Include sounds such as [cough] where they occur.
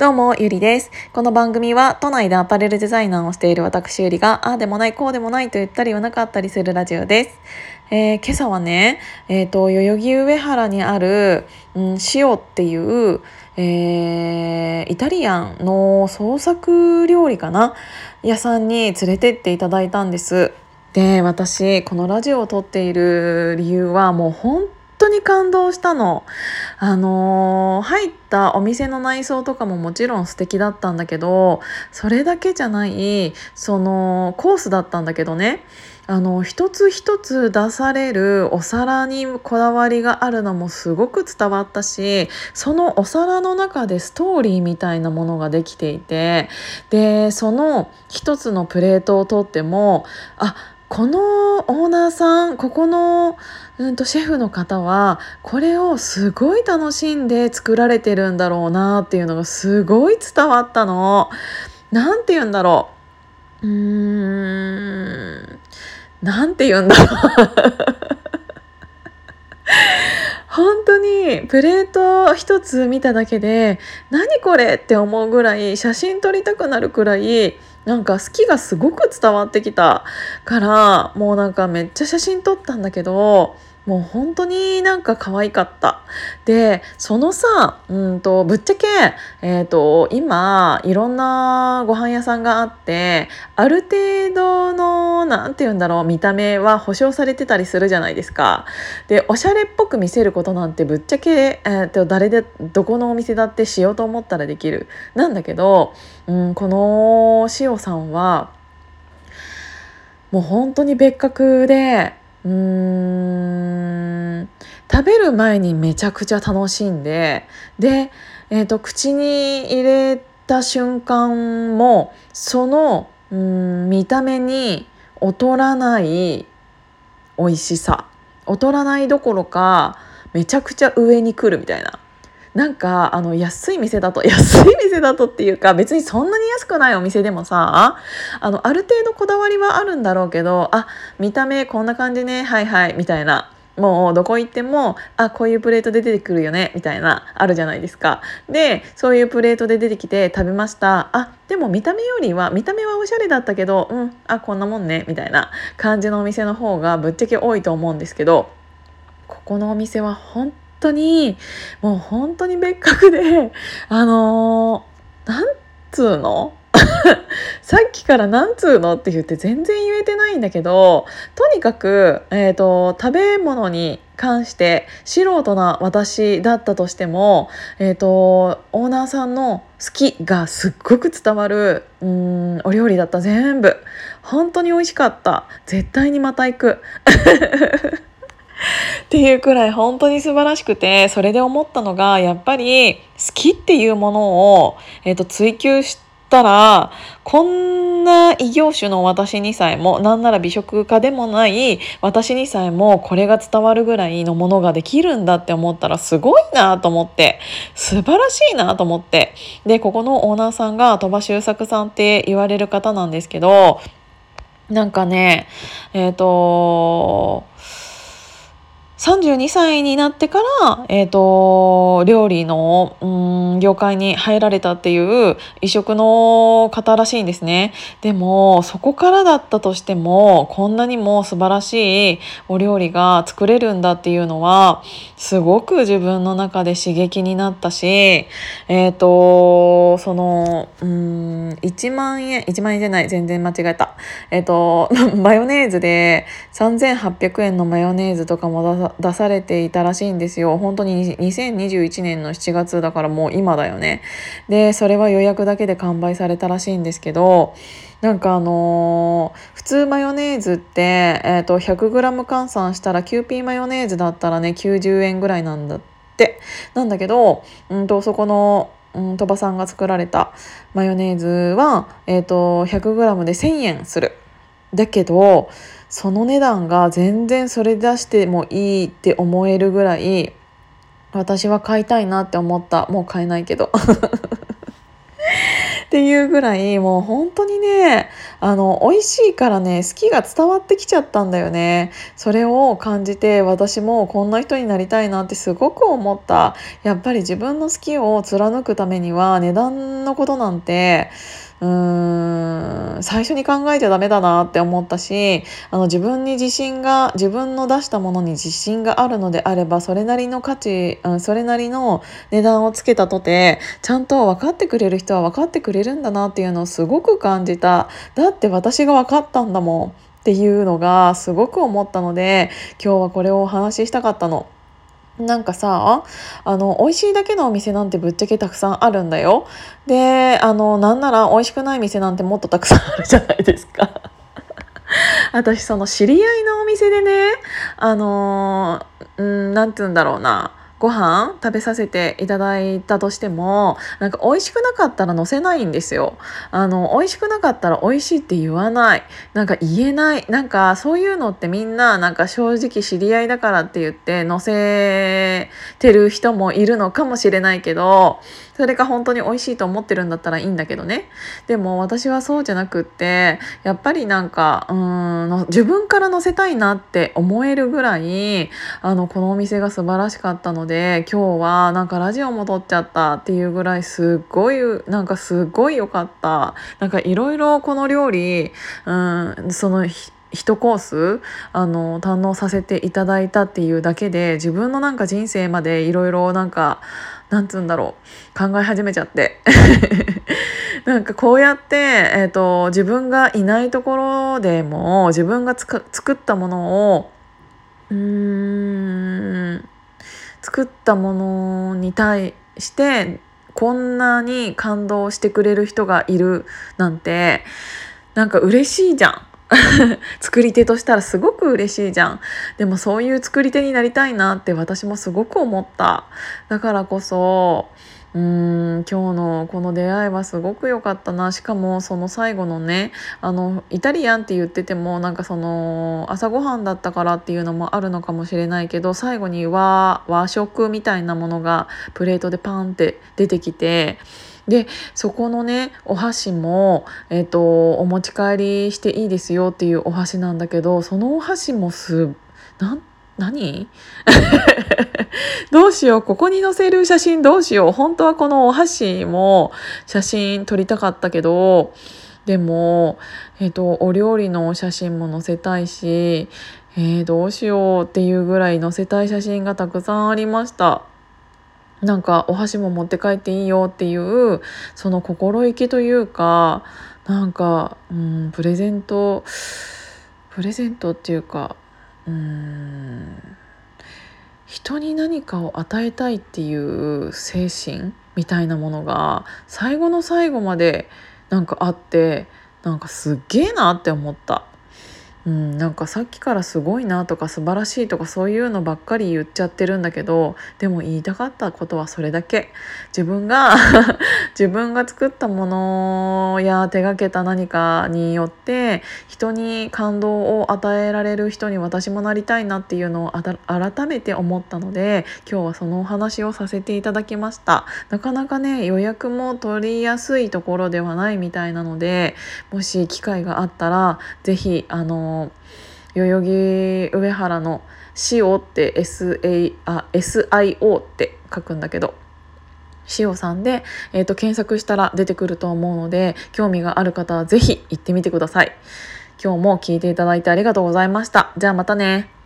どうも、ゆりです。この番組は、都内でアパレルデザイナーをしている私ゆりが、ああでもない、こうでもないと言ったりはなかったりするラジオです。えー、今朝はね、えっ、ー、と、代々木上原にある、うん、塩っていう、えー、イタリアンの創作料理かな？屋さんに連れてっていただいたんです。で、私、このラジオを撮っている理由は、もう本当に感動したの。あのー、入ったお店の内装とかももちろん素敵だったんだけど、それだけじゃない、そのコースだったんだけどね。あの一つ一つ出されるお皿にこだわりがあるのもすごく伝わったしそのお皿の中でストーリーみたいなものができていてでその一つのプレートを取ってもあこのオーナーさんここの、うんと、シェフの方はこれをすごい楽しんで作られてるんだろうなっていうのがすごい伝わったの。なんて言うんだろう。うーん。なんて言うんだろう。[laughs] 本当にプレート一つ見ただけで何これって思うぐらい写真撮りたくなるくらいなんか好きがすごく伝わってきたからもうなんかめっちゃ写真撮ったんだけどもう本当になんか可愛かった。でそのさうんとぶっちゃけ、えーと、今いろんなご飯屋さんがあってある程度の何て言うんだろう見た目は保証されてたりするじゃないですか。でおしゃれっぽく見せることなんてぶっちゃけ、えーと、誰でどこのお店だってしようと思ったらできる。なんだけど、うん、この塩さんはもう本当に別格で食べる前にめちゃくちゃ楽しんでで、えーと、口に入れた瞬間もそのうん見た目に劣らない美味しさ劣らないどころかめちゃくちゃ上に来るみたいな。なんかあの安い店だと [laughs] 安い店だとっていうか別にそんなに安くないお店でもさあのある程度こだわりはあるんだろうけどあ見た目こんな感じねはいはいみたいな。もうどこ行ってもあこういうプレートで出てくるよねみたいなあるじゃないですか。でそういうプレートで出てきて食べました。あでも見た目よりは見た目はおしゃれだったけどうんあこんなもんねみたいな感じのお店の方がぶっちゃけ多いと思うんですけどここのお店は本当にもう本当に別格で [laughs] あのー、なんつうの？[laughs] さっきから「なんつうの?」って言って全然言えてないんだけどとにかく、えーと、食べ物に関して素人な私だったとしても、えーと、オーナーさんの好きがすっごく伝わるうんお料理だった全部。本当に美味しかった。絶対にまた行く。[laughs] っていうくらい本当に素晴らしくてそれで思ったのがやっぱり好きっていうものを、えーと、追求したらこんな異業種の私にさえもなんなら美食家でもない私にさえもこれが伝わるぐらいのものができるんだって思ったらすごいなと思って素晴らしいなと思って。でここのオーナーさんが鳥羽周作さんって言われる方なんですけどなんかねえっ、ー、と32歳になってから、えっ、ー、と、料理の、うん、業界に入られたっていう異色の方らしいんですね。でも、そこからだったとしても、こんなにも素晴らしいお料理が作れるんだっていうのは、すごく自分の中で刺激になったし、えっ、ー、と、その、うん、1万円、1万円じゃない、全然間違えた。えっ、ー、と、マヨネーズで3800円のマヨネーズとかも出さ出されていたらしいんですよ。本当に2021年の7月だからもう今だよね。でそれは予約だけで完売されたらしいんですけどなんかあのー、普通マヨネーズって、えーと、100g 換算したらキューピーマヨネーズだったらね90円ぐらいなんだって。なんだけど、うんと、そこのうん、鳥羽さんが作られたマヨネーズは、えーと 100g で1,000円する。だけどその値段が全然それ出してもいいって思えるぐらい私は買いたいなって思った。もう買えないけど。[laughs] っていうぐらいもう本当にねあの美味しいからね好きが伝わってきちゃったんだよね。それを感じて私もこんな人になりたいなってすごく思った。やっぱり自分の好きを貫くためには値段のことなんてうーん最初に考えちゃダメだなって思ったしあの自分に自信が自分の出したものに自信があるのであればそれなりの価値、うん、それなりの値段をつけたとてちゃんと分かってくれる人は分かってくれるんだなっていうのをすごく感じただって私が分かったんだもんっていうのがすごく思ったので今日はこれをお話ししたかったの。なんかさあの美味しいだけのお店なんてぶっちゃけたくさんあるんだよ。であのなんなら美味しくない店なんてもっとたくさんあるじゃないですか。[laughs] 私その知り合いのお店でねあのうん何て言うんだろうな。ご飯食べさせていただいたとしてもなんか美味しくなかったら載せないんですよ。あの美味しくなかったら美味しいって言わない。なんか言えない。なんかそういうのってみんななんか正直知り合いだからって言って載せてる人もいるのかもしれないけどそれが本当に美味しいと思ってるんだったらいいんだけどね。でも私はそうじゃなくってやっぱりなんかうん自分から載せたいなって思えるぐらいあのこのお店が素晴らしかったのでで今日はなんかラジオも撮っちゃったっていうぐらいすっごいなんかすっごい良かった。なんかいろいろこの料理うんその1コースあの堪能させていただいたっていうだけで自分のなんか人生までいろいろなんかなんつうんだろう考え始めちゃって。[laughs] なんかこうやって、えーと、自分がいないところでも自分が作ったものをうーん作ったものに対してこんなに感動してくれる人がいるなんてなんか嬉しいじゃん。[laughs] 作り手としたらすごく嬉しいじゃんでもそういう作り手になりたいなって私もすごく思っただからこそうーん今日のこの出会いはすごく良かったな。しかもその最後のねあのイタリアンって言っててもなんかその朝ごはんだったからっていうのもあるのかもしれないけど最後に和和食みたいなものがプレートでパンって出てきてでそこのねお箸も、えーと、お持ち帰りしていいですよっていうお箸なんだけどそのお箸もすなん何？[laughs] どうしようここに載せる写真どうしよう本当はこのお箸も写真撮りたかったけどでも、えーと、お料理のお写真も載せたいし、えー、どうしようっていうぐらい載せたい写真がたくさんありました。なんかお箸も持って帰っていいよっていうその心意気というかなんか、うん、プレゼントプレゼントっていうかうん人に何かを与えたいっていう精神みたいなものが最後の最後までなんかあってなんかすっげえなって思った。うん、なんかさっきからすごいなとか素晴らしいとかそういうのばっかり言っちゃってるんだけどでも言いたかったことはそれだけ。自分が [laughs] 自分が作ったものや手がけた何かによって人に感動を与えられる人に私もなりたいなっていうのを改めて思ったので今日はそのお話をさせていただきました。なかなかね予約も取りやすいところではないみたいなのでもし機会があったら是非あの代々木上原の「塩」って SA あ SIO って書くんだけどしおさんで、えーと、検索したら出てくると思うので興味がある方は是非行ってみてください。今日も聞いていただいてありがとうございました。じゃあまたね。